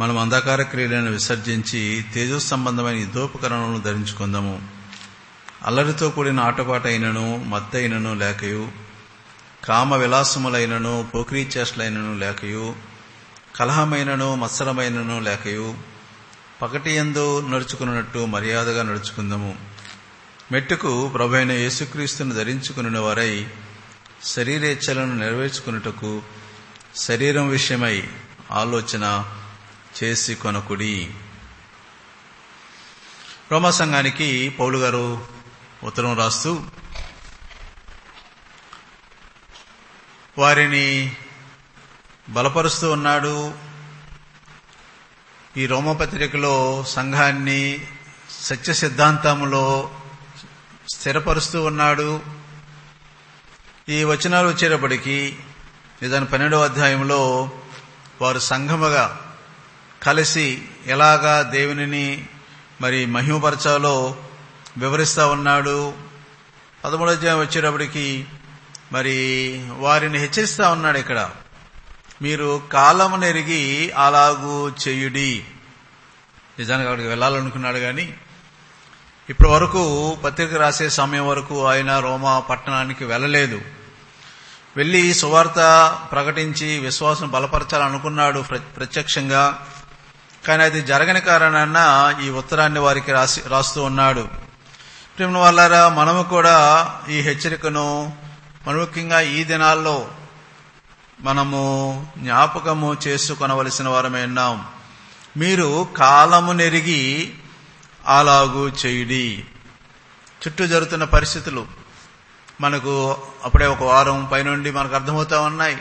మనం అంధకార క్రీడలను విసర్జించి తేజో సంబంధమైన యుద్ధోపకరణలను ధరించుకుందాము. అల్లరితో కూడిన ఆటపాటైనను మత్తైనను లేకయు కామ విలాసములైనను పోక్రీ చేష్టలైనను లేకయు కలహమైనను మత్సరమైనను లేకయు పకటి ఎందు నడుచుకున్నట్టు మర్యాదగా నడుచుకుందాము. మెట్టుకు ప్రభైన యేసుక్రీస్తును ధరించుకున్న వారై శరీరేచ్ఛలను నెరవేర్చుకున్నటకు శరీరం విషయమై ఆలోచన చేసి కొనకుడి. రోమా సంఘానికి పౌలు గారు ఉత్తరం రాస్తూ వారిని బలపరుస్తూ ఉన్నాడు ఈ రోమపత్రికలో సంఘాన్ని సత్య సిద్ధాంతంలో స్థిరపరుస్తూ ఉన్నాడు. ఈ వచనాలు వచ్చేటప్పటికి నిజాన్ని పన్నెండవ అధ్యాయంలో వారు సంఘముగా కలిసి ఎలాగా దేవునిని మరి మహిమపరచాలో వివరిస్తూ ఉన్నాడు. పదమూడోధ్యాయం వచ్చేటప్పటికి మరి వారిని హెచ్చరిస్తా ఉన్నాడు ఇక్కడ. మీరు కాలము నెరిగి అలాగూ చేయుడి. నిజానికి అక్కడికి వెళ్ళాలనుకున్నాడు కానీ ఇప్పటి వరకు పత్రిక రాసే సమయం వరకు ఆయన రోమా పట్టణానికి వెళ్ళలేదు. వెళ్ళి సువార్త ప్రకటించి విశ్వాసం బలపరచాలనుకున్నాడు ప్రత్యక్షంగా. కానీ అది జరగని కారణాన ఈ ఉత్తరాన్ని వారికి రాసి రాస్తూ ఉన్నాడు. ప్రేమ వల్లారా మనము కూడా ఈ హెచ్చరికను ముఖ్యంగా ఈ దినాల్లో మనము జ్ఞాపకము చేసుకొనవలసిన వారమే ఉన్నాం. మీరు కాలము నెరిగి అలాగూ చేయుడి. చుట్టూ జరుగుతున్న పరిస్థితులు మనకు అప్పుడే ఒక వారం పైనుండి మనకు అర్థమవుతా ఉన్నాయి.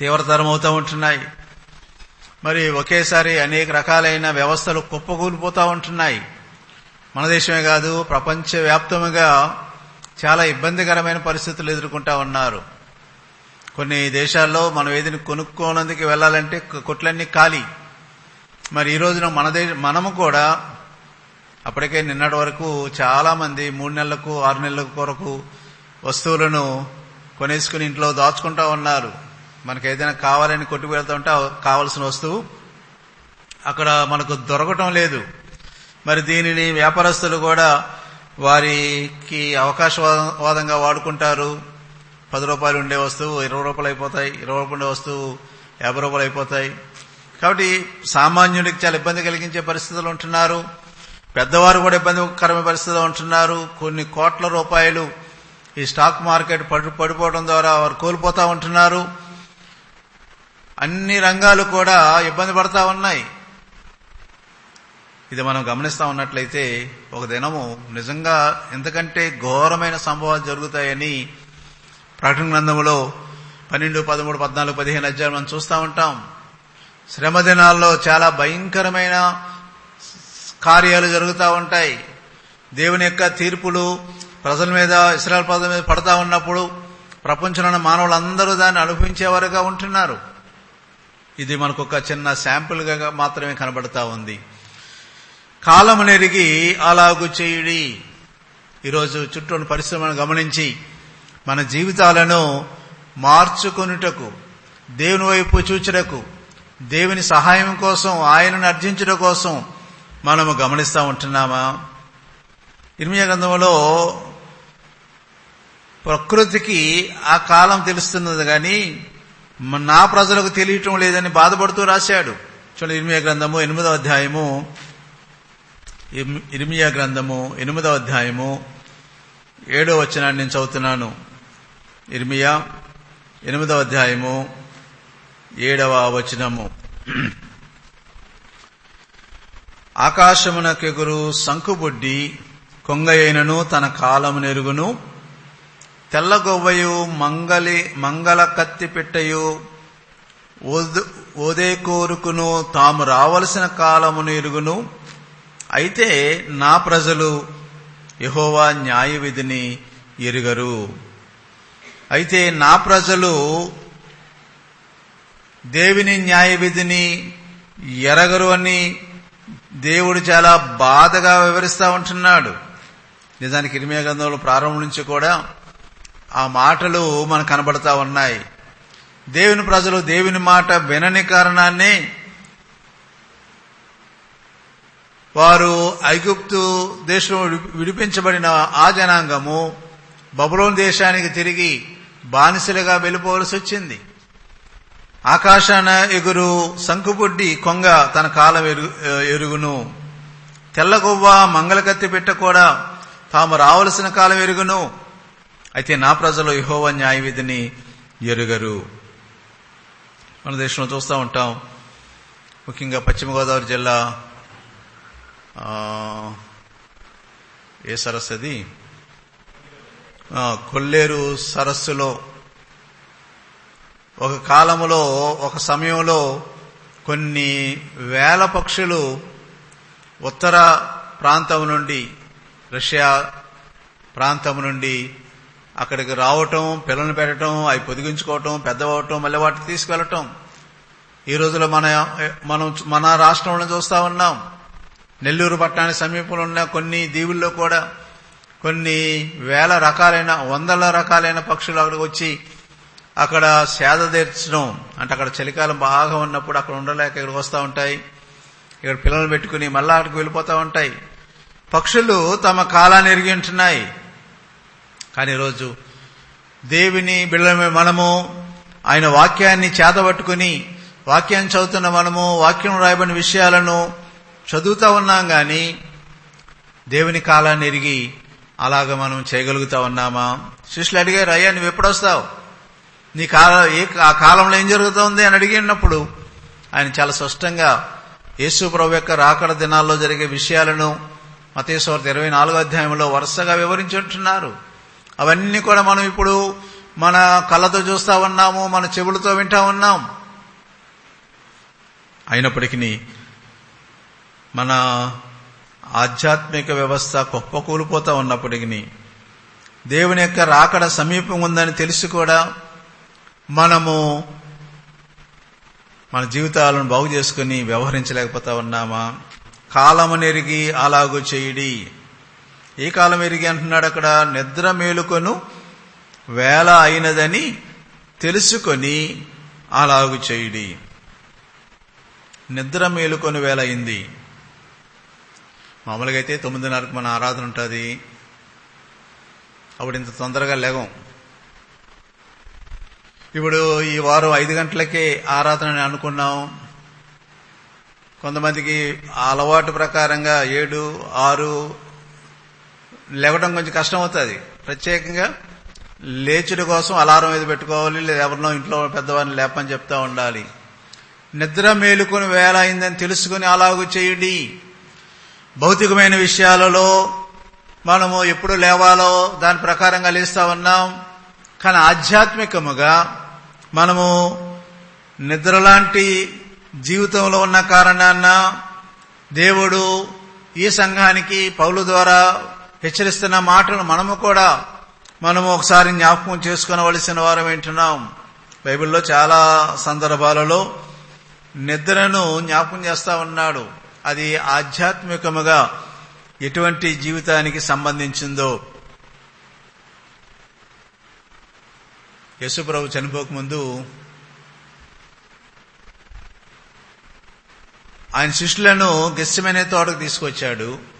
తీవ్రతరం అవుతూ ఉంటున్నాయి. మరి ఒకేసారి అనేక రకాలైన వ్యవస్థలు కుప్పకూలిపోతూ ఉంటున్నాయి. మన దేశమే కాదు ప్రపంచవ్యాప్తముగా చాలా ఇబ్బందికరమైన పరిస్థితులు ఎదుర్కొంటా ఉన్నారు. కొన్ని దేశాల్లో మనం ఏదైనా కొనుక్కోనందుకు వెళ్ళాలంటే కొట్లన్నీ ఖాళీ. మరి ఈ రోజున మన దేశ మనము కూడా అప్పటికే నిన్నటి వరకు చాలా మంది మూడు నెలలకు ఆరు నెలలకు కొరకు వస్తువులను కొనేసుకుని ఇంట్లో దాచుకుంటా ఉన్నారు. మనకు ఏదైనా కావాలని కొట్టుకు వెళ్తా ఉంటే కావలసిన వస్తువు అక్కడ మనకు దొరకటం లేదు. మరి దీనిని వ్యాపారస్తులు కూడా వారికి అవకాశవాదంగా వాడుకుంటారు. పది రూపాయలు ఉండే వస్తువు ఇరవై రూపాయలు అయిపోతాయి ఇరవై రూపాయలు ఉండే వస్తువు యాభై రూపాయలు అయిపోతాయి. కాబట్టి సామాన్యుడికి చాలా ఇబ్బంది కలిగించే పరిస్థితులు ఉంటున్నారు. పెద్దవారు కూడా ఇబ్బందికరమైన పరిస్థితిలో ఉంటున్నారు. కొన్ని కోట్ల రూపాయలు ఈ స్టాక్ మార్కెట్ పడి పడిపోవడం ద్వారా వారు కోల్పోతూ ఉంటున్నారు. అన్ని రంగాలు కూడా ఇబ్బంది పడతా ఉన్నాయి. ఇది మనం గమనిస్తా ఉన్నట్లయితే ఒక దినము నిజంగా ఎంతకంటే ఘోరమైన సంభవాలు జరుగుతాయని ప్రకటన గ్రంథంలో పన్నెండు పదమూడు పద్నాలుగు పదిహేను అధ్యాయులు మనం చూస్తూ ఉంటాం. శ్రమ దినాల్లో చాలా భయంకరమైన కార్యాలు జరుగుతూ ఉంటాయి. దేవుని యొక్క తీర్పులు ప్రజల మీద ఇస్రాయల్ ప్రజల మీద పడతా ఉన్నప్పుడు ప్రపంచంలో మానవులందరూ దాన్ని అనుభవించేవారుగా ఉంటున్నారు. ఇది మనకు ఒక చిన్న శాంపుల్గా మాత్రమే కనబడతా ఉంది. కాలం నెరిగి అలాగు చేయుడి. ఈరోజు చుట్టూ పరిశ్రమను గమనించి మన జీవితాలను మార్చుకొనుటకు దేవుని వైపు చూచుటకు దేవుని సహాయం కోసం ఆయనను అర్జించుట కోసం మనము గమనిస్తూ ఉంటున్నామా? ఇర్మియా గ్రంథంలో ప్రకృతికి ఆ కాలం తెలుస్తున్నది కానీ నా ప్రజలకు తెలియటం లేదని బాధపడుతూ రాశాడు. చూడండి ఇర్మియా గ్రంథము ఎనిమిదవ అధ్యాయము. ఇర్మియా గ్రంథము ఎనిమిదవ అధ్యాయము. ఏడో వచనాన్ని నేను చదువుతున్నాను. ఇర్మియా ఎనిమిదవ అధ్యాయము ఏడవ వచనము. ఆకాశమునకెగురు సంకుబొడ్డి కొంగయైనను తన కాలము నెరుగును తెల్లగొవ్వయు మంగలి మంగళ కత్తి పెట్టయు ఓదే కోరుకును తాము రావలసిన కాలమును ఎరుగును. అయితే నా ప్రజలు యహోవా న్యాయ విధిని ఎరుగరు. అయితే నా ప్రజలు దేవిని న్యాయ విధిని ఎరగరు అని దేవుడు చాలా బాధగా వివరిస్తూ ఉంటున్నాడు. నిజానికి ఇరిమియా గ్రంథంలో ప్రారంభం నుంచి కూడా ఆ మాటలు మనకు కనబడతా ఉన్నాయి. దేవుని ప్రజలు దేవుని మాట వినని కారణాన్ని వారు ఐగుప్తు దేశం విడిపించబడిన ఆ జనాంగము బబులోన్ దేశానికి తిరిగి బానిసలుగా వెళ్ళిపోవలసి వచ్చింది. ఆకాశాన ఎగురు సంకుపుడ్డి కొంగ తన కాలం ఎరుగును. తెల్లగొవ్వ మంగళకత్తి పెట్ట కూడా తాము రావలసిన కాలం ఎరుగును. అయితే నా ప్రజలు యహోవ న్యాయవిధిని ఎరుగరు. మన దేశంలో చూస్తూ ఉంటాం. ముఖ్యంగా పశ్చిమ గోదావరి జిల్లా ఏ సరస్సు అది? కొల్లేరు సరస్సులో ఒక కాలంలో ఒక సమయంలో కొన్ని వేల పక్షులు ఉత్తర ప్రాంతం నుండి రష్యా ప్రాంతం నుండి అక్కడికి రావటం పిల్లల్ని పెట్టడం అవి పొదిగించుకోవటం పెద్దవటం మళ్ళీ వాటిని తీసుకెళ్ళటం ఈ రోజులో మన మనం మన రాష్ట్రంలో చూస్తా ఉన్నాం. నెల్లూరు పట్టణానికి సమీపంలో ఉన్న కొన్ని దీవుల్లో కూడా కొన్ని వేల రకాలైన వందల రకాలైన పక్షులు అక్కడికి వచ్చి అక్కడ సేద తీర్చడం. అంటే అక్కడ చలికాలం బాగా ఉన్నప్పుడు అక్కడ ఉండలేక ఇక్కడికి వస్తూ ఉంటాయి. ఇక్కడ పిల్లలు పెట్టుకుని మళ్ళా అక్కడికి వెళ్ళిపోతూ ఉంటాయి. పక్షులు తమ కాలాన్ని ఎరిగి ఉంటున్నాయి. కానీ ఈరోజు దేవిని బిళ్ళమే మనము ఆయన వాక్యాన్ని చేతబట్టుకుని వాక్యాన్ని చదువుతున్న మనము వాక్యం రాయబడిన విషయాలను చదువుతా ఉన్నాం గాని దేవుని కాలాన్ని ఎరిగి అలాగ మనం చేయగలుగుతా ఉన్నామా? శిష్యులు అడిగారు అయ్యా నువ్వు ఎప్పుడొస్తావు నీ కాల ఏ ఆ కాలంలో ఏం జరుగుతుంది? అని అడిగినప్పుడు ఆయన చాలా స్పష్టంగా యేసు ప్రభు యొక్క రాకడ దినాల్లో జరిగే విషయాలను మతేశ్వర ఇరవై నాలుగో అధ్యాయంలో వరుసగా వివరించుంటున్నారు అవన్నీ కూడా మనం ఇప్పుడు మన కళ్ళతో చూస్తా ఉన్నాము మన చెవులతో వింటా ఉన్నాం. అయినప్పటికీ మన ఆధ్యాత్మిక వ్యవస్థ కుప్పకూలిపోతా ఉన్నప్పటికీ దేవుని యొక్క రాకడ సమీపం ఉందని తెలిసి కూడా మనము మన జీవితాలను బాగు చేసుకుని వ్యవహరించలేకపోతా ఉన్నామా? కాలము నెరిగి అలాగూ చేయుడి. ఏ కాలం ఎరిగి అంటున్నాడు అక్కడ నిద్ర మేలుకొను వేళ అయినదని తెలుసుకొని అలాగు చేయుడి. నిద్ర మేలుకొని వేళ అయింది. మామూలుగా అయితే తొమ్మిదిన్నరకు మన ఆరాధన ఉంటుంది. అప్పుడు ఇంత తొందరగా లేగం. ఇప్పుడు ఈ వారం ఐదు గంటలకే ఆరాధనని అనుకున్నాం. కొంతమందికి అలవాటు ప్రకారంగా ఏడు ఆరు లేవడం కొంచెం కష్టం అవుతుంది ప్రత్యేకంగా లేచుడు కోసం అలారం ఏది పెట్టుకోవాలి? లేదా ఎవరినో ఇంట్లో పెద్దవారిని లేపని చెప్తా ఉండాలి. నిద్ర మేలుకొని వేళ అయిందని తెలుసుకుని అలాగూ చేయండి. భౌతికమైన విషయాలలో మనము ఎప్పుడు లేవాలో దాని ప్రకారంగా లేస్తా ఉన్నాం. కానీ ఆధ్యాత్మికముగా మనము నిద్రలాంటి జీవితంలో ఉన్న కారణాన దేవుడు ఈ సంఘానికి పౌలు ద్వారా హెచ్చరిస్తున్న మాటలు మనము కూడా మనము ఒకసారి జ్ఞాపకం చేసుకునవలసిన వారం వింటున్నాం బైబిల్లో చాలా సందర్భాలలో నిద్రను జ్ఞాపకం చేస్తా ఉన్నాడు. అది ఆధ్యాత్మికముగా ఎటువంటి జీవితానికి సంబంధించిందో. యశుప్రభు చనిపోకముందు ఆయన శిష్యులను గెస్సమైన తోటకు తీసుకొచ్చాడు.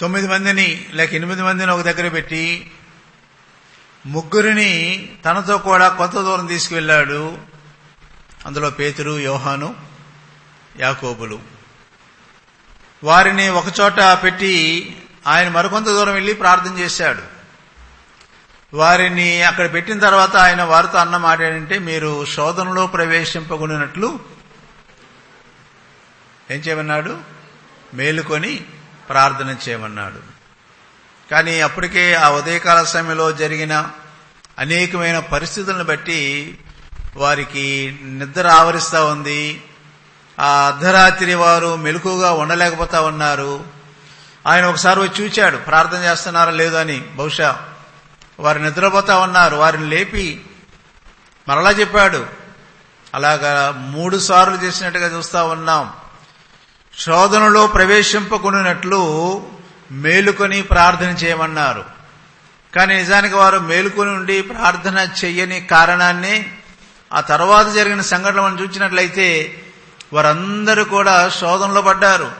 తొమ్మిది మందిని లేక ఎనిమిది మందిని ఒక దగ్గర పెట్టి ముగ్గురిని తనతో కూడా కొంత దూరం తీసుకువెళ్ళాడు. అందులో పేతురు యోహాను యాకోబులు. వారిని ఒకచోట పెట్టి ఆయన మరికొంత దూరం వెళ్ళి ప్రార్థన చేశాడు. వారిని అక్కడ పెట్టిన తర్వాత ఆయన వారితో అన్న మాట్లాడంటే మీరు శోధనలో ప్రవేశింపకున్నట్లు ఏం చేయమన్నాడు? మేలుకొని ప్రార్థన చేయమన్నాడు. కానీ అప్పటికే ఆ ఉదయకాల సమయంలో జరిగిన అనేకమైన పరిస్థితులను బట్టి వారికి నిద్ర ఆవరిస్తా ఉంది. ఆ అర్ధరాత్రి వారు మెలకుగా ఉండలేకపోతా ఉన్నారు. ఆయన ఒకసారి వచ్చి చూచాడు ప్రార్థన చేస్తున్నారా లేదో అని. బహుశా వారు నిద్రపోతా ఉన్నారు. వారిని లేపి మరలా చెప్పాడు అలాగా మూడు సార్లు చేసినట్టుగా చూస్తా ఉన్నాం. శోధనలో ప్రవేశింపకున్నట్లు మేలుకొని ప్రార్థన చేయమన్నారు. కానీ నిజానికి వారు మేలుకొని ఉండి ప్రార్థన చెయ్యని కారణాన్ని ఆ తర్వాత జరిగిన సంఘటన మనం చూసినట్లయితే వారందరూ కూడా శోధనలో పడ్డారు.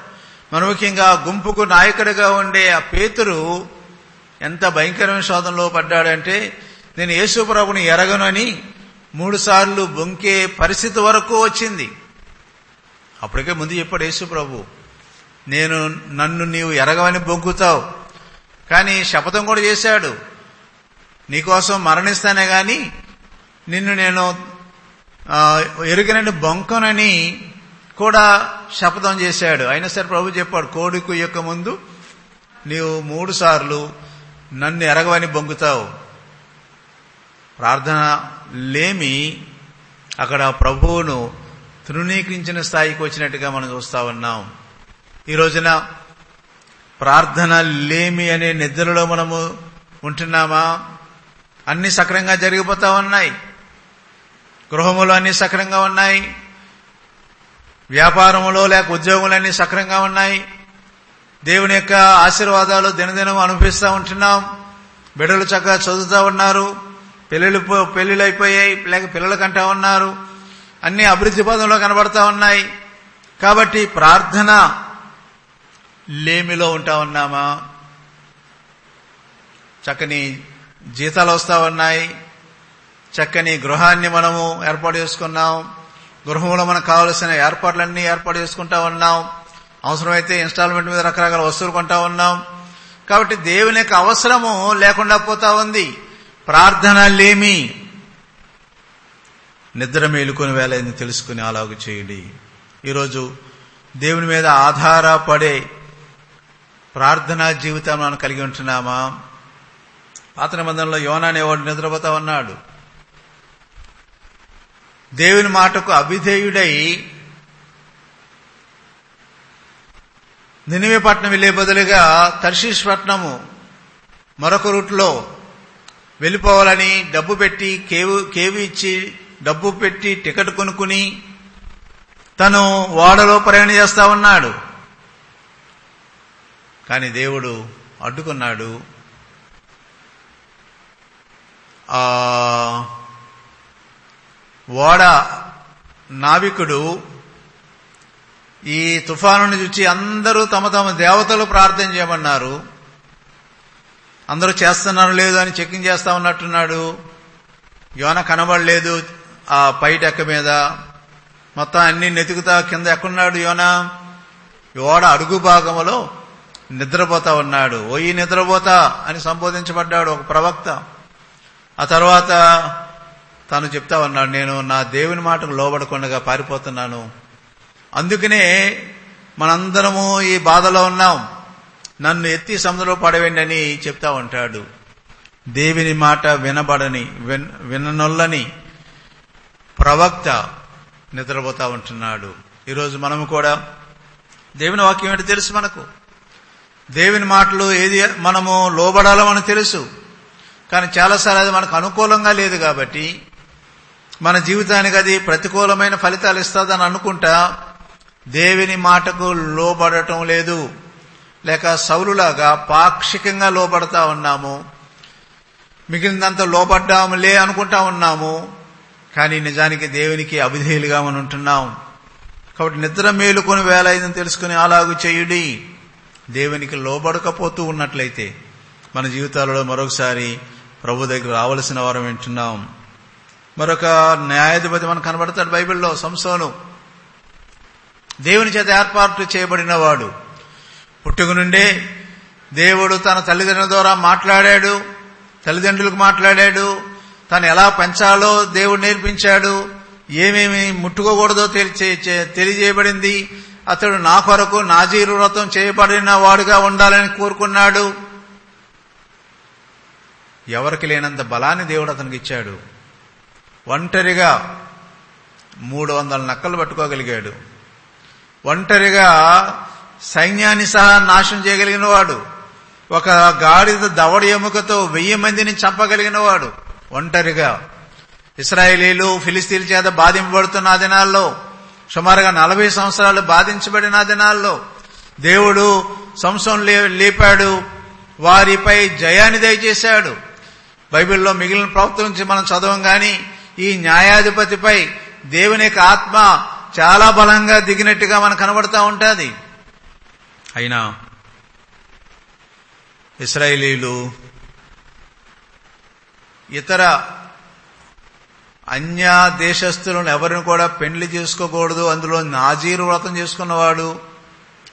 మన ముఖ్యంగా గుంపుకు నాయకుడిగా ఉండే ఆ పేతురు ఎంత భయంకరమైన శోధనలో పడ్డాడంటే నేను యేసు ప్రభుని ఎరగనని మూడు సార్లు బొంకే పరిస్థితి వరకు వచ్చింది. అప్పటికే ముందు చెప్పాడు యేసు ప్రభు నేను నన్ను నీవు ఎరగవని బొంకుతావు. కానీ శపథం కూడా చేశాడు. నీకోసం మరణిస్తానే గాని నిన్ను నేను ఎరుగనని బొంకనని కూడా శపథం చేశాడు. అయినా సరే ప్రభు చెప్పాడు కోడి కుయ్యక ముందు నీవు మూడు సార్లు నన్ను ఎరగవని బొంగుతావు ప్రార్థన లేమి అక్కడ ప్రభువును తృణీకరించిన స్థాయికి వచ్చినట్టుగా మనం చూస్తా ఉన్నాం. ఈ రోజున ప్రార్థన లేమి అనే నిద్రలో మనము ఉంటున్నామా? అన్ని సక్రంగా జరిగిపోతా ఉన్నాయి. గృహములు అన్ని సక్రంగా ఉన్నాయి. వ్యాపారములో లేక ఉద్యోగులు అన్ని సక్రంగా ఉన్నాయి. దేవుని యొక్క ఆశీర్వాదాలు దినదినం అనుభవిస్తూ ఉంటున్నాం. బిడ్డలు చక్కగా చదువుతూ ఉన్నారు. పెళ్ళిళ్ళు పెళ్ళిళ్ళు అయిపోయాయి. లేక పిల్లలు కంటా ఉన్నారు. అన్ని అభివృద్ధి పదంలో కనబడతా ఉన్నాయి. కాబట్టి ప్రార్థన లేమిలో ఉంటా ఉన్నామా? చక్కని జీతాలు వస్తా ఉన్నాయి. చక్కని గృహాన్ని మనము ఏర్పాటు చేసుకున్నాం. గృహంలో మనకు కావలసిన ఏర్పాట్లన్నీ ఏర్పాటు చేసుకుంటా ఉన్నాం. అవసరమైతే ఇన్స్టాల్మెంట్ మీద రకరకాల వస్తువులు కొంటా ఉన్నాం. కాబట్టి దేవుని యొక్క అవసరము లేకుండా పోతా ఉంది. ప్రార్థన లేమి. నిద్ర మేలుకొని వేలైంది తెలుసుకుని అలాగ చేయండి. ఈరోజు దేవుని మీద ఆధారపడే ప్రార్థనా జీవితం మనం కలిగి ఉంటున్నామా? పాత నిబంధనలో యోనా అనేవాడు నిద్రపోతా ఉన్నాడు. దేవుని మాటకు అభిధేయుడై నినివే పట్నం వెళ్ళే బదులుగా తర్షీష్ పట్నము మరొక రూట్లో వెళ్ళిపోవాలని డబ్బు పెట్టి కేవు కేవి ఇచ్చి డబ్బు పెట్టి టికెట్ కొనుక్కుని తను ఓడలో ప్రయాణం చేస్తా ఉన్నాడు. కానీ దేవుడు అడ్డుకున్నాడు. ఆ ఓడ నావికుడు ఈ తుఫానుని చూచి అందరూ తమ తమ దేవతలు ప్రార్థన చేయమన్నారు. అందరూ చేస్తున్నారు లేదు అని చెక్కింగ్ చేస్తా ఉన్నట్టున్నాడు. యోన కనబడలేదు. ఆ పైటెక్క మీద మొత్తం అన్ని నెతుకుతా కింద ఎక్కడున్నాడు యోన? యోడ అడుగు భాగంలో నిద్రపోతా ఉన్నాడు. ఓయి నిద్రపోతా అని సంబోధించబడ్డాడు ఒక ప్రవక్త. ఆ తర్వాత తాను చెప్తా ఉన్నాడు నేను నా దేవుని మాటకు లోబడకుండా పారిపోతున్నాను. అందుకనే మనందరము ఈ బాధలో ఉన్నాం. నన్ను ఎత్తి సముద్రంలో పడవేండి అని చెప్తా ఉంటాడు. దేవుని మాట వినబడని విననొల్లని ప్రవక్త నిద్రపోతా ఉంటున్నాడు. ఈరోజు మనము కూడా దేవుని వాక్యం ఏంటి తెలుసు మనకు? దేవుని మాటలు ఏది మనము లోబడాలో మనకు తెలుసు. కానీ చాలాసార్లు అది మనకు అనుకూలంగా లేదు కాబట్టి మన జీవితానికి అది ప్రతికూలమైన ఫలితాలు ఇస్తుందని అనుకుంటా దేవుని మాటకు లోబడటం లేదు. లేక సౌలులాగా పాక్షికంగా లోబడతా ఉన్నాము. మిగిలినంత లోబడ్డాములే అనుకుంటా ఉన్నాము. కానీ నిజానికి దేవునికి అవిధేయులుగా మనం ఉంటున్నాం. కాబట్టి నిద్ర మేలుకొని వేల అయిందని తెలుసుకుని అలాగు చేయుడి. దేవునికి లోబడకపోతూ ఉన్నట్లయితే మన జీవితాలలో మరొకసారి ప్రభు దగ్గర రావలసిన వారం వింటున్నాం. మరొక న్యాయాధిపతి మనకు కనబడతాడు బైబిల్లో సంసోను. దేవుని చేత ఏర్పాటు చేయబడిన వాడు పుట్టుకు నుండే దేవుడు తన తల్లిదండ్రుల ద్వారా మాట్లాడాడు తల్లిదండ్రులకు మాట్లాడాడు తను ఎలా పెంచాలో దేవుడు నేర్పించాడు. ఏమేమి ముట్టుకోకూడదో తెలియజేయబడింది. అతడు నా కొరకు నాజీరు వ్రతం చేయబడిన వాడుగా ఉండాలని కోరుకున్నాడు. ఎవరికి లేనంత బలాన్ని దేవుడు అతనికి ఇచ్చాడు. ఒంటరిగా మూడు వందల నక్కలు పట్టుకోగలిగాడు. ఒంటరిగా సైన్యాన్ని సహా నాశనం చేయగలిగిన వాడు ఒక గాడిద దవడి ఎముకతో వెయ్యి మందిని చంపగలిగిన వాడు ఒంటరిగా. ఇస్రాయేలీలు ఫిలిస్తీన్ చేత బాధింపబడుతున్న దినాల్లో సుమారుగా నలభై సంవత్సరాలు బాధించబడిన దినాల్లో దేవుడు సంసం లేపాడు. వారిపై జయాన్ని దయచేశాడు. బైబిల్లో మిగిలిన ప్రవక్త నుంచి మనం చదవం గాని ఈ న్యాయాధిపతిపై దేవుని యొక్క ఆత్మ చాలా బలంగా దిగినట్టుగా మనకు కనబడతా ఉంటుంది. అయినా ఇస్రాయేలీలు ఇతర అన్య దేశస్తులను ఎవరిని కూడా పెండ్లి చేసుకోకూడదు. అందులో నాజీరు వ్రతం చేసుకున్నవాడు.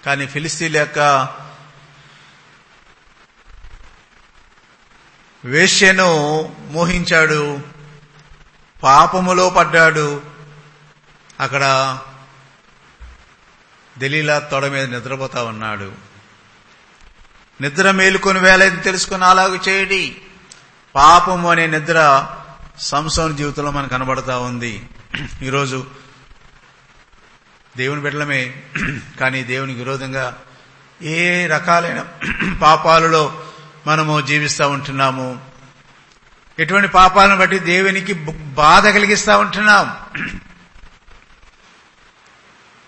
కానీ ఫిలిస్తీన్ యొక్క వేశ్యను మోహించాడు. పాపములో పడ్డాడు. అక్కడ దలీలా తొడ మీద నిద్రపోతా ఉన్నాడు. నిద్ర మేలుకొని వేలని తెలుసుకుని అలాగ చేయడి. పాపము అనే నిద్ర సంసోన్ జీవితంలో మనకు కనబడతా ఉంది. ఈరోజు దేవుని బిడ్డలమే కానీ దేవునికి విరోధంగా ఏ రకాలైన పాపాలలో మనము జీవిస్తూ ఉంటున్నాము. ఎటువంటి పాపాలను బట్టి దేవునికి బాధ కలిగిస్తూ ఉంటున్నాం.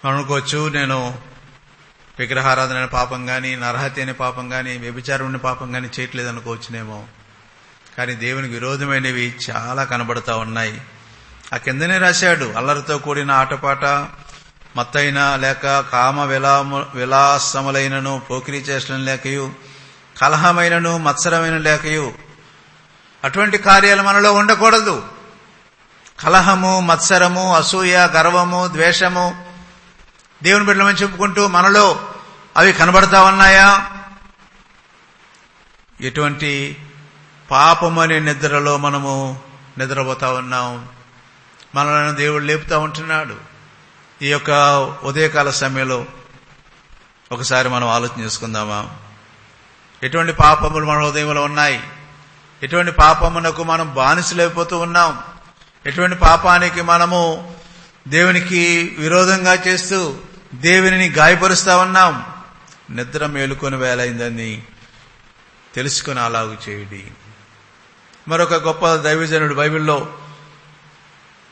అనుకోవచ్చు నేను విగ్రహారాధన పాపం కానీ నరహత్య అనే పాపం కానీ వ్యభిచారం పాపం కానీ చేయట్లేదు అనుకోవచ్చునేమో. కానీ దేవునికి విరోధమైనవి చాలా కనబడతా ఉన్నాయి. ఆ కిందనే రాశాడు అల్లరితో కూడిన ఆటపాట మత్తైన లేక కామ విలాము విలాసములైనను పోకిరీ చేసిన లేకయు కలహమైనను మత్సరమైన లేకయు. అటువంటి కార్యాలు మనలో ఉండకూడదు. కలహము మత్సరము అసూయ గర్వము ద్వేషము దేవుని బిడ్డలమని చెప్పుకుంటూ మనలో అవి కనబడతా ఉన్నాయా? ఎటువంటి పాపమనే నిద్రలో మనము నిద్రపోతా ఉన్నాం. మనల్ని దేవుడు లేపుతా ఉంటున్నాడు. ఈ యొక్క ఉదయకాల సమయంలో ఒకసారి మనం ఆలోచన చేసుకుందామా? ఎటువంటి పాపములు మన హృదయంలో ఉన్నాయి? ఎటువంటి పాపమునకు మనం బానిసలైపోతూ ఉన్నాం? ఎటువంటి పాపానికి మనము దేవునికి విరోధంగా చేస్తూ దేవునిని గాయపరుస్తా ఉన్నాం? నిద్ర మేలుకొని వేలైందని తెలుసుకుని అలాగు చేయుడి. మరొక గొప్ప దైవజనుడు బైబిల్లో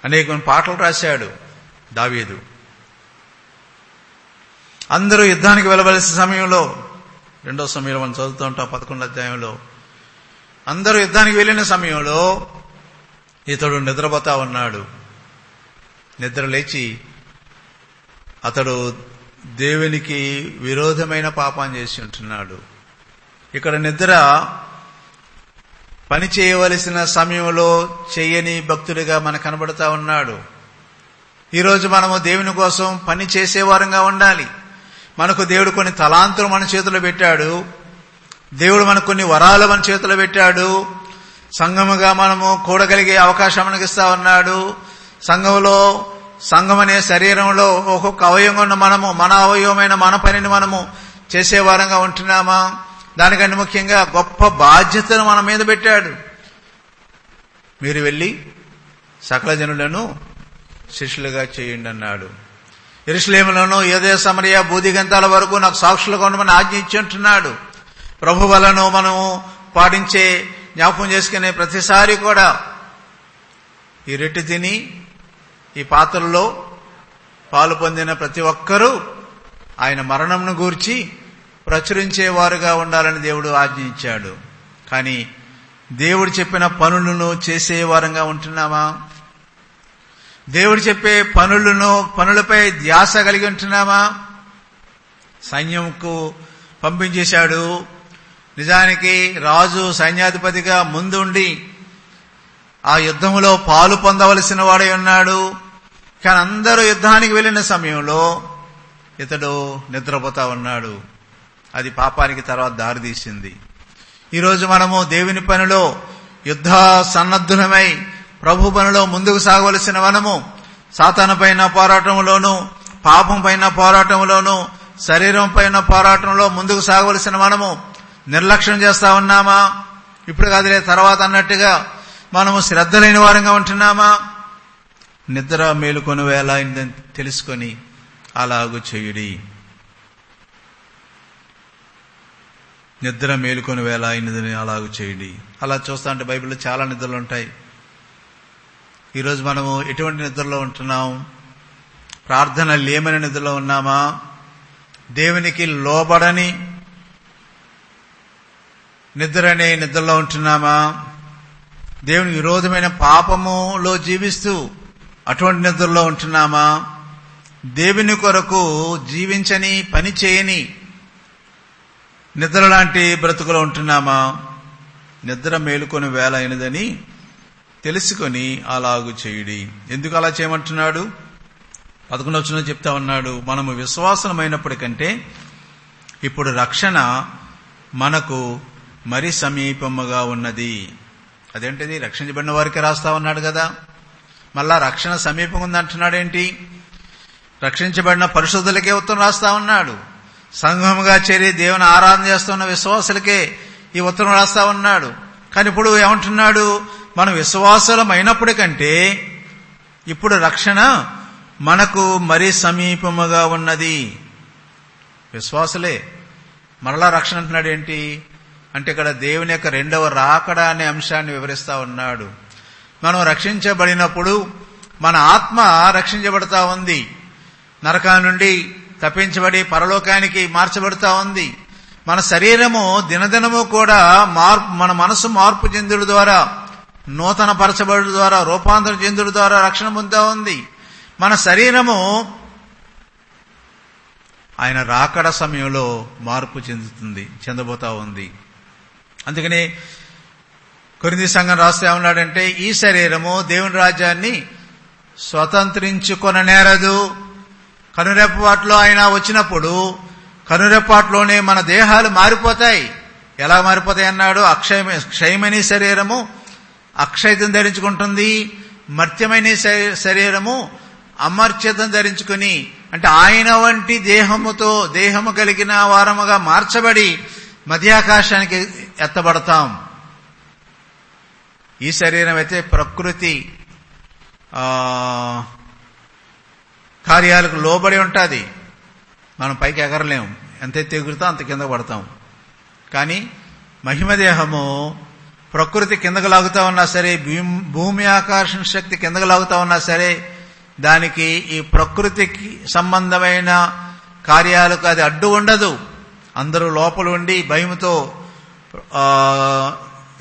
అనేక పాటలు రాశాడు దావీదు. అందరూ యుద్ధానికి వెళ్ళవలసిన సమయంలో రెండో సమయంలో మనం చదువుతూ ఉంటాం పదకొండు అధ్యాయంలో. అందరూ యుద్ధానికి వెళ్ళిన సమయంలో ఇతడు నిద్రపోతా ఉన్నాడు. నిద్ర లేచి అతడు దేవునికి విరోధమైన పాపం చేసి ఉంటున్నాడు. ఇక్కడ నిద్ర పని చేయవలసిన సమయంలో చేయని భక్తుడిగా మన కనబడతా ఉన్నాడు. ఈరోజు మనము దేవుని కోసం పని చేసేవారంగా ఉండాలి. మనకు దేవుడు కొన్ని తలాంతులు మన చేతిలో పెట్టాడు. దేవుడు మనకు కొన్ని వరాలు మన చేతిలో పెట్టాడు. సంఘముగా మనము కూడగలిగే అవకాశం మనకి ఇస్తా ఉన్నాడు. సంఘంలో సంఘం అనే శరీరంలో ఒక్కొక్క అవయవం ఉన్న మనము మన అవయవమైన మన పనిని మనము చేసేవారంగా ఉంటున్నామా? దానికంటే ముఖ్యంగా గొప్ప బాధ్యతను మన మీద పెట్టాడు. మీరు వెళ్ళి సకల జనులను శిష్యులుగా చేయండి అన్నాడు. ఇరుషులేములను ఏదే సమరయ బూదిగంతాల వరకు నాకు సాక్షులుగా ఉండమని ఆజ్ఞ ఇచ్చి ఉంటున్నాడు ప్రభు వలను మనము పాటించే జ్ఞాపకం చేసుకునే ప్రతిసారి కూడా ఈ రెట్టి తిని ఈ పాత్రలో పాలు పొందిన ప్రతి ఒక్కరూ ఆయన మరణంను గూర్చి ప్రచురించేవారుగా ఉండాలని దేవుడు ఆజ్ఞ ఇచ్చాడు కానీ దేవుడు చెప్పిన పనులను చేసేవారంగా ఉంటున్నామా? దేవుడు చెప్పే పనులను పనులపై ధ్యాస కలిగి ఉంటున్నామా? సైన్యంకు పంపించేశాడు. నిజానికి రాజు సైన్యాధిపతిగా ముందుండి ఆ యుద్ధములో పాలు పొందవలసిన వాడై ఉన్నాడు. కానీ అందరూ యుద్ధానికి వెళ్ళిన సమయంలో ఇతడు నిద్రపోతా ఉన్నాడు. అది పాపానికి తర్వాత దారితీసింది ఈరోజు మనము దేవుని పనిలో యుద్ధ సన్నద్ధులమై ప్రభు పనిలో ముందుకు సాగవలసిన మనము సాతాన పైన పోరాటంలోనూ పాపం పైన పోరాటంలోనూ శరీరం పైన పోరాటంలో ముందుకు సాగవలసిన మనము నిర్లక్ష్యం చేస్తా ఉన్నామా? ఇప్పుడు కాదులే తర్వాత అన్నట్టుగా మనము శ్రద్ధ లేని వారంగా ఉంటున్నామా? నిద్ర మేలుకొని వేళ అయిందని తెలుసుకొని అలాగు చేయుడి. నిద్ర మేలుకొని వేళ అయినదని అలాగు చేయండి. అలా చూస్తా అంటే బైబిల్లో చాలా నిద్రలు ఉంటాయి. ఈరోజు మనము ఎటువంటి నిద్రలో ఉంటున్నాం? ప్రార్థన లేమని నిద్రలో ఉన్నామా? దేవునికి లోబడని నిద్ర అనే నిద్రలో ఉంటున్నామా? దేవుని విరోధమైన పాపములో జీవిస్తూ అటువంటి నిద్రలో ఉంటున్నామా? దేవుని కొరకు జీవించని పని చేయని నిద్ర లాంటి బ్రతుకులో ఉంటున్నామా? నిద్ర మేలుకొని వేలైనదని అయినదని తెలుసుకొని అలాగు చేయుడి. ఎందుకు అలా చేయమంటున్నాడు? పదకొండు వచ్చిన చెప్తా ఉన్నాడు మనము విశ్వాసమైనప్పటికంటే ఇప్పుడు రక్షణ మనకు మరి సమీపముగా ఉన్నది. అదేంటిది? రక్షించబడిన వారికి రాస్తా ఉన్నాడు కదా. మళ్ళా రక్షణ సమీపం ఉందంటున్నాడేంటి? రక్షించబడిన పరిశుద్ధులకే ఉత్తరం రాస్తా ఉన్నాడు. సంఘముగా చేరి దేవుని ఆరాధన చేస్తున్న విశ్వాసులకే ఈ ఉత్తరం రాస్తా ఉన్నాడు. కానీ ఇప్పుడు ఏమంటున్నాడు? మనం విశ్వాసులం అయినప్పటికంటే ఇప్పుడు రక్షణ మనకు మరీ సమీపముగా ఉన్నది. విశ్వాసులే. మరలా రక్షణ అంటున్నాడు ఏంటి? అంటే ఇక్కడ దేవుని యొక్క రెండవ రాకడ అనే అంశాన్ని వివరిస్తా ఉన్నాడు. మనం రక్షించబడినప్పుడు మన ఆత్మ రక్షించబడతా ఉంది. నరకా నుండి తప్పించబడి పరలోకానికి మార్చబడతా ఉంది. మన శరీరము దినదినము కూడా మార్పు మన మనసు మార్పు చెందుడు ద్వారా నూతన పరచబడు ద్వారా రూపాంతరం చెందుడు ద్వారా రక్షణ పొందుతా ఉంది. మన శరీరము ఆయన రాకడ సమయంలో మార్పు చెందుతుంది చెందబోతా ఉంది. అందుకని కొరింది సంఘం రాస్తే ఏమన్నాడంటే ఈ శరీరము దేవుని రాజ్యాన్ని స్వతంత్రించుకొన నేరదు కనురెప్పపాట్లో ఆయన వచ్చినప్పుడు కనురెప్పాట్లోనే మన దేహాలు మారిపోతాయి. ఎలా మారిపోతాయి అన్నాడు? అక్షయ క్షయమని శరీరము అక్షయతం ధరించుకుంటుంది. మర్త్యమైన శరీరము అమర్త్యతం ధరించుకుని అంటే ఆయన వంటి దేహముతో దేహము కలిగిన వారముగా మార్చబడి మధ్యాకాశానికి ఎత్తబడతాం. ఈ శరీరం అయితే ప్రకృతి కార్యాలకు లోబడి ఉంటుంది. మనం పైకి ఎగరలేము. ఎంత ఎగురుతాం అంత కింద పడతాం. కానీ మహిమదేహము ప్రకృతి కిందకు లాగుతా ఉన్నా సరే భూమి ఆకర్షణ శక్తి కిందకు లాగుతా ఉన్నా సరే దానికి ఈ ప్రకృతికి సంబంధమైన కార్యాలకు అది అడ్డు ఉండదు. అందరూ లోపల ఉండి భయముతో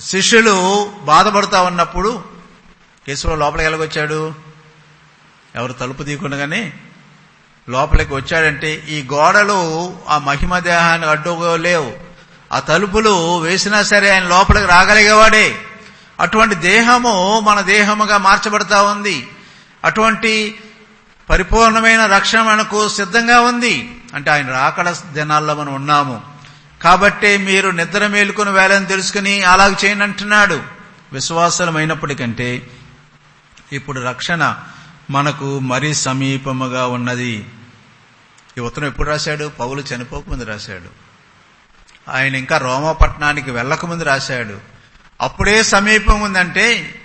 శిష్యులు బాధపడుతూ ఉన్నప్పుడు కేసులో లోపలికి ఎలాగొచ్చాడు? ఎవరు తలుపు తీయకుండానే లోపలికి వచ్చాడంటే ఈ గోడలు ఆ మహిమ దేహాన్ని అడ్డుకోలేవు ఆ తలుపులు వేసినా సరే ఆయన లోపలికి రాగలిగేవాడే. అటువంటి దేహము మన దేహముగా మార్చబడతా ఉంది. అటువంటి పరిపూర్ణమైన రక్షణ మనకు సిద్ధంగా ఉంది. అంటే ఆయన రాకడ దినాల్లో మనం ఉన్నాము. కాబట్టి మీరు నిద్ర మేలుకుని వేలని తెలుసుకుని అలాగ చేయండి అంటున్నాడు. విశ్వాసమైనప్పటికంటే ఇప్పుడు రక్షణ మనకు మరి సమీపముగా ఉన్నది. ఈ ఉత్తరం ఎప్పుడు రాశాడు? పౌలు చనిపోకముందు రాశాడు. ఆయన ఇంకా రోమపట్నానికి వెళ్ళకముందు రాశాడు. అప్పుడే సమీపం ఉందంటే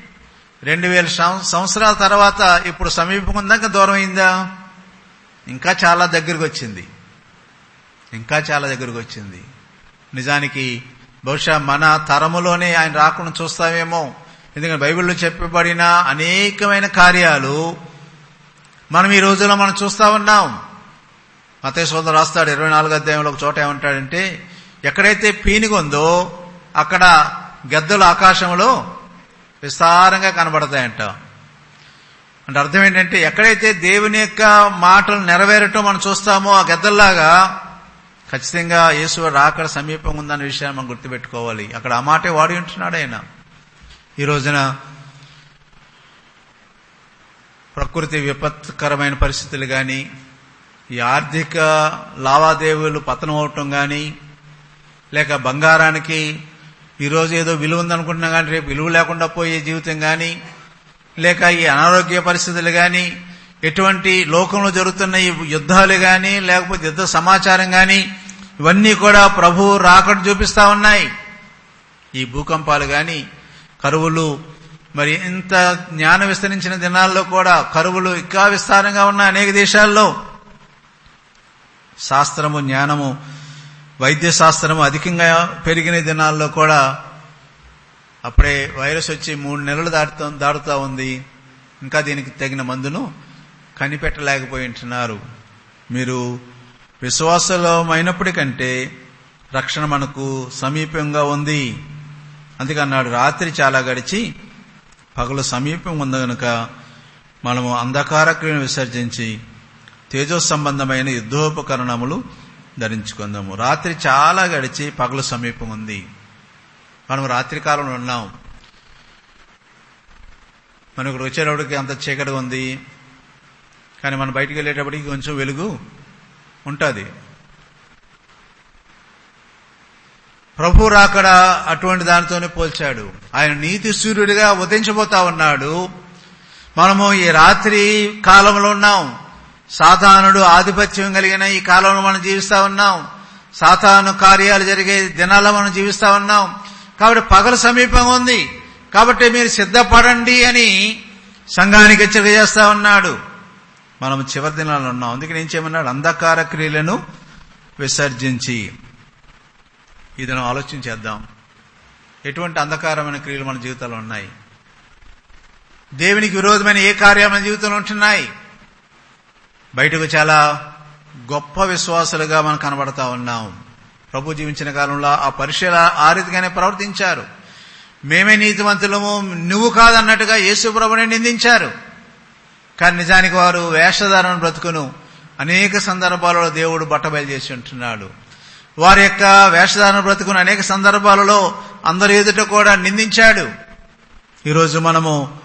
రెండు వేల సంవత్సరాల తర్వాత ఇప్పుడు సమీపం ఉందాక దూరం అయిందా? ఇంకా చాలా దగ్గరకు వచ్చింది. ఇంకా చాలా దగ్గరకు వచ్చింది. నిజానికి బహుశా మన తరములోనే ఆయన రాకుండా చూస్తామేమో. ఎందుకంటే బైబిల్లో చెప్పబడిన అనేకమైన కార్యాలు మనం ఈ రోజుల్లో మనం చూస్తా ఉన్నాం. మతే సోదరు రాస్తాడు ఇరవై నాలుగు అధ్యాయంలో ఒక చోట ఏమంటాడంటే ఎక్కడైతే పీనుగుందో అక్కడ గద్దలు ఆకాశంలో విస్తారంగా కనబడతాయంట. అంటే అర్థం ఏంటంటే ఎక్కడైతే దేవుని యొక్క మాటలు నెరవేరటం మనం చూస్తామో ఆ గద్దల్లాగా ఖచ్చితంగా యేసు రాకడ సమీపం ఉందన్న విషయాన్ని మనం గుర్తుపెట్టుకోవాలి. అక్కడ ఆ మాటే వాడి ఉంటున్నాడు ఆయన. ఈ రోజున ప్రకృతి విపత్కరమైన పరిస్థితులు కానీ ఈ ఆర్థిక లావాదేవీలు పతనం అవటం కానీ లేక బంగారానికి ఈరోజు ఏదో విలువ ఉందనుకుంటున్నా కానీ రేపు విలువ లేకుండా పోయే జీవితం కానీ లేక ఈ అనారోగ్య పరిస్థితులు కానీ ఎటువంటి లోకంలో జరుగుతున్న ఈ యుద్ధాలు కానీ లేకపోతే యుద్ధ సమాచారం కానీ ఇవన్నీ కూడా ప్రభు రాకడ చూపిస్తా ఉన్నాయి. ఈ భూకంపాలు కానీ కరువులు మరి ఇంత జ్ఞానం విస్తరించిన దినాల్లో కూడా కరువులు ఇంకా విస్తారంగా ఉన్న అనేక దేశాల్లో. శాస్త్రము జ్ఞానము వైద్య శాస్త్రము అధికంగా పెరిగిన దినాల్లో కూడా అప్పుడే వైరస్ వచ్చి మూడు నెలలు దాటుతా దాడుతూ ఉంది. ఇంకా దీనికి తగిన మందును కనిపెట్టలేకపోయి ఉంటున్నారు. మీరు విశ్వాసమైనప్పటికంటే రక్షణ మనకు సమీపంగా ఉంది. అందుకన్నాడు రాత్రి చాలా గడిచి పగలు సమీపం ఉంది గనుక మనము అంధకార క్రియను విసర్జించి తేజో సంబంధమైన యుద్ధోపకరణములు ధరించుకుందాము. రాత్రి చాలా గడిచి పగలు సమీపం ఉంది. మనం రాత్రి కాలంలో ఉన్నాం. మనకు వచ్చేటప్పటికి అంత చీకటి ఉంది. కానీ మనం బయటికి వెళ్ళేటప్పటికి కొంచెం వెలుగు ఉంటుంది. ప్రభు రాకడ అటువంటి దానితోనే పోల్చాడు. ఆయన నీతి సూర్యుడిగా ఉదయించబోతా ఉన్నాడు. మనము ఈ రాత్రి కాలంలో ఉన్నాం. సాతానుడు ఆధిపత్యం కలిగిన ఈ కాలంలో మనం జీవిస్తా ఉన్నాం. సాతాను కార్యాలు జరిగే దినాల్లో మనం జీవిస్తా ఉన్నాం. కాబట్టి పగల సమీపంగా ఉంది. కాబట్టి మీరు సిద్ధపడండి అని సంఘానికి హెచ్చరిక చేస్తా ఉన్నాడు. మనం చివరి దినాల్లో ఉన్నాం. అందుకే నేను చేయమన్నాడు? అంధకార క్రియలను విసర్జించి ఇదనం ఆలోచన చేద్దాం. ఎటువంటి అంధకారమైన క్రియలు మన జీవితంలో ఉన్నాయి? దేవునికి విరోధమైన ఏ కార్యాలు మన జీవితంలో ఉంటున్నాయి? బయటకు చాలా గొప్ప విశ్వాసులుగా మనం కనబడతా ఉన్నాం. ప్రభు జీవించిన కాలంలో ఆ పరిశీల ఆ రీతిగానే ప్రవర్తించారు. మేమే నీతివంతులము నువ్వు కాదన్నట్టుగా యేసు ప్రభుని నిందించారు. కానీ నిజానికి వారు వేషధారణ బ్రతుకును. అనేక సందర్భాలలో దేవుడు బట్టబయలు చేసి ఉంటున్నాడు. వారి యొక్క వేషధారణ బ్రతుకుని అనేక సందర్భాలలో అందరి ఎదుట కూడా నిందించాడు. ఈరోజు మనము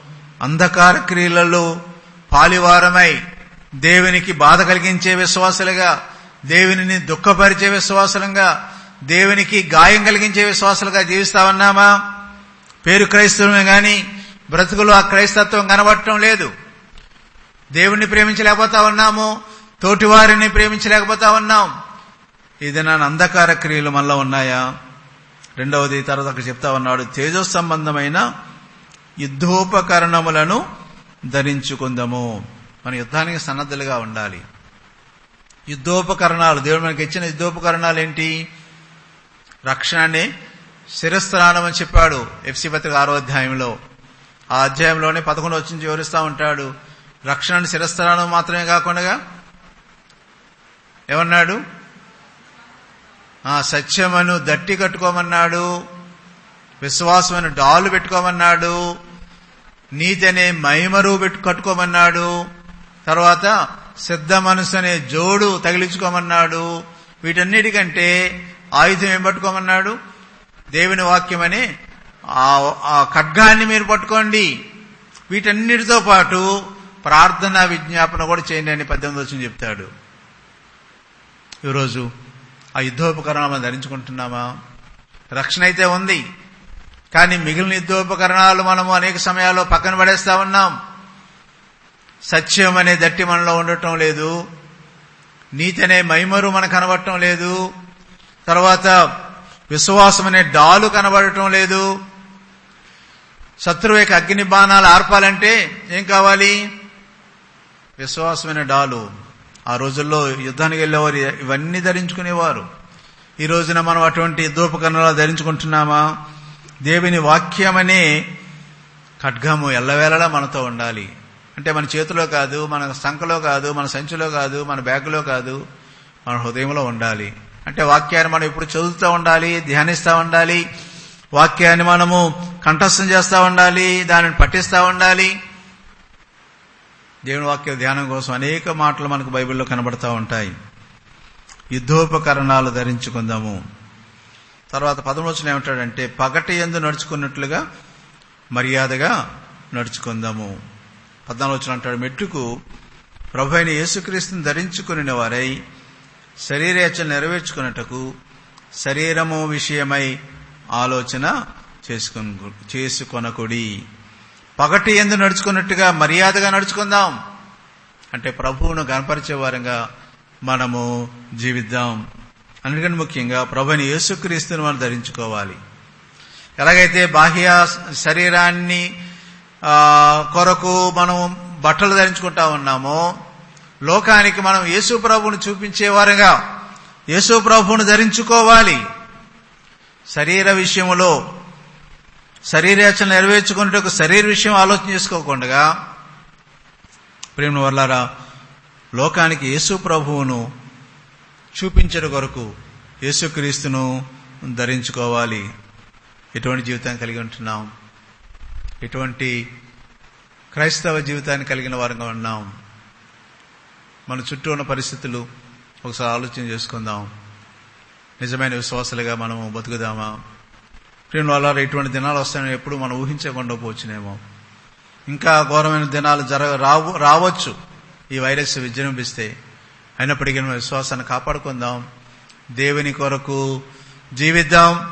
అంధకార క్రియలలో పాలివారమై దేవునికి బాధ కలిగించే విశ్వాసులుగా దేవునిని దుఃఖపరిచే విశ్వాసులంగా దేవునికి గాయం కలిగించే విశ్వాసులుగా జీవిస్తా ఉన్నామా? పేరు క్రైస్తవమే గాని బ్రతుకులు ఆ క్రైస్తత్వం కనబడటం లేదు. దేవుణ్ణి ప్రేమించలేకపోతా ఉన్నాము తోటివారిని ప్రేమించలేకపోతా ఉన్నాం. ఏదైనా అంధకార క్రియలు మళ్ళా ఉన్నాయా? రెండవది తర్వాత అక్కడ చెప్తా ఉన్నాడు తేజో సంబంధమైన యుద్ధోపకరణములను ధరించుకుందాము. మన యుద్ధానికి సన్నద్ధులుగా ఉండాలి. యుద్ధోపకరణాలు దేవుడు మనకి ఇచ్చిన యుద్ధోపకరణాలు ఏంటి? రక్షణనే శిరస్నానం అని చెప్పాడు ఎఫ్సి పత్రిక ఆరో అధ్యాయంలో. ఆ అధ్యాయంలోనే పదకొండు వచ్చి వివరిస్తూ ఉంటాడు. రక్షణ శిరస్నానం మాత్రమే కాకుండా ఏమన్నాడు ఆ సత్యమను దట్టి కట్టుకోమన్నాడు విశ్వాసమును డాలు పెట్టుకోమన్నాడు నీతి అనే మైమరు పెట్టు కట్టుకోమన్నాడు తర్వాత సిద్ధ మనసు అనే జోడు తగిలించుకోమన్నాడు వీటన్నిటికంటే ఆయుధం ఏం పట్టుకోమన్నాడు దేవుని వాక్యమని ఆ ఖడ్గాన్ని మీరు పట్టుకోండి. వీటన్నిటితో పాటు ప్రార్థనా విజ్ఞాపన కూడా చేయండి అని పద్దెనిమిది వచ్చిన చెప్తాడు. ఈరోజు ఆ యుద్ధోపకరణాలు మనం ధరించుకుంటున్నామా? రక్షణ అయితే ఉంది. కానీ మిగిలిన యుద్ధోపకరణాలు మనము అనేక సమయాల్లో పక్కన పడేస్తా ఉన్నాం. సత్యం అనే దట్టి మనలో ఉండటం లేదు. నీతి అనే మైమరు మనకు కనబడటం లేదు. తర్వాత విశ్వాసం అనే డాలు కనబడటం లేదు. శత్రువు యొక్క అగ్ని బాణాలు ఆర్పాలంటే ఏం కావాలి? విశ్వాసమైన డాలు. ఆ రోజుల్లో యుద్ధానికి వెళ్ళేవారు ఇవన్నీ ధరించుకునేవారు. ఈ రోజున మనం అటువంటి యుద్ధోపకరణాలు ధరించుకుంటున్నామా? దేవుని వాక్యమనే ఖడ్గము ఎల్లవేళలా మనతో ఉండాలి. అంటే మన చేతిలో కాదు మన సంఖలో కాదు మన సంచిలో కాదు మన బ్యాగులో కాదు మన హృదయంలో ఉండాలి. అంటే వాక్యాన్ని మనం ఎప్పుడు చదువుతూ ఉండాలి ధ్యానిస్తూ ఉండాలి వాక్యాన్ని మనము కంఠస్థం చేస్తూ ఉండాలి దానిని పట్టిస్తూ ఉండాలి. దేవుని వాక్య ధ్యానం కోసం అనేక మాటలు మనకు బైబిల్లో కనబడతా ఉంటాయి. యుద్ధోపకరణాలు ధరించుకుందాము. తర్వాత పదమూచన ఏమంటాడంటే పగటి ఎందు నడుచుకున్నట్లుగా మర్యాదగా నడుచుకుందాము. పద్నాలుగు అంటాడు మెట్టుకు ప్రభు అయిన యేసుక్రీస్తుని ధరించుకుని వారై శరీరేచ్ఛలు నెరవేర్చుకున్నటకు శరీరము విషయమై ఆలోచన చేసుకుని చేసుకొనకుడి. పగటి ఎందు నడుచుకున్నట్టుగా మర్యాదగా నడుచుకుందాం అంటే ప్రభువును కనపరిచే వారంగా మనము జీవిద్దాం. అందుకని ముఖ్యంగా ప్రభుని యేసుక్రీస్తుని మనం ధరించుకోవాలి. ఎలాగైతే బాహ్య శరీరాన్ని కొరకు మనం బట్టలు ధరించుకుంటా ఉన్నామో లోకానికి మనం యేసు ప్రభువును చూపించేవారుగా యేసు ప్రభువును ధరించుకోవాలి. శరీర విషయంలో శరీరేచ్ఛను నెరవేర్చుకున్నట్టు శరీర విషయం ఆలోచన చేసుకోకుండా ప్రేమ వర్లారా లోకానికి యేసు ప్రభువును చూపించడం కొరకు యేసుక్రీస్తును ధరించుకోవాలి. ఎటువంటి జీవితాన్ని కలిగి ఉంటున్నాం? ఎటువంటి క్రైస్తవ జీవితాన్ని కలిగిన వారంగా ఉన్నాం? మన చుట్టూ ఉన్న పరిస్థితులు ఒకసారి ఆలోచన చేసుకుందాం. నిజమైన విశ్వాసాలుగా మనము బతుకుదామా? ప్రియం వాళ్ళ ఇటువంటి దినాలు వస్తాయని ఎప్పుడు మనం ఊహించకుండా పోవచ్చునేమో. ఇంకా ఘోరమైన దినాలు జరగ రావు రావచ్చు. ఈ వైరస్ విజృంభిస్తే. అయినప్పటికీ మన విశ్వాసాన్ని కాపాడుకుందాం. దేవుని కొరకు జీవిద్దాం.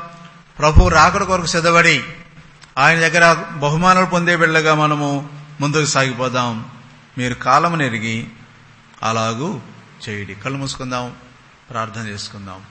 ప్రభు రాకడ కొరకు సిద్ధపడి ఆయన దగ్గర బహుమానాలు పొందే బిళ్ళగా మనము ముందుకు సాగిపోదాం. మీరు కాలం నెరిగి అలాగూ చేయడి. కళ్ళు మూసుకుందాం. ప్రార్థన చేసుకుందాం.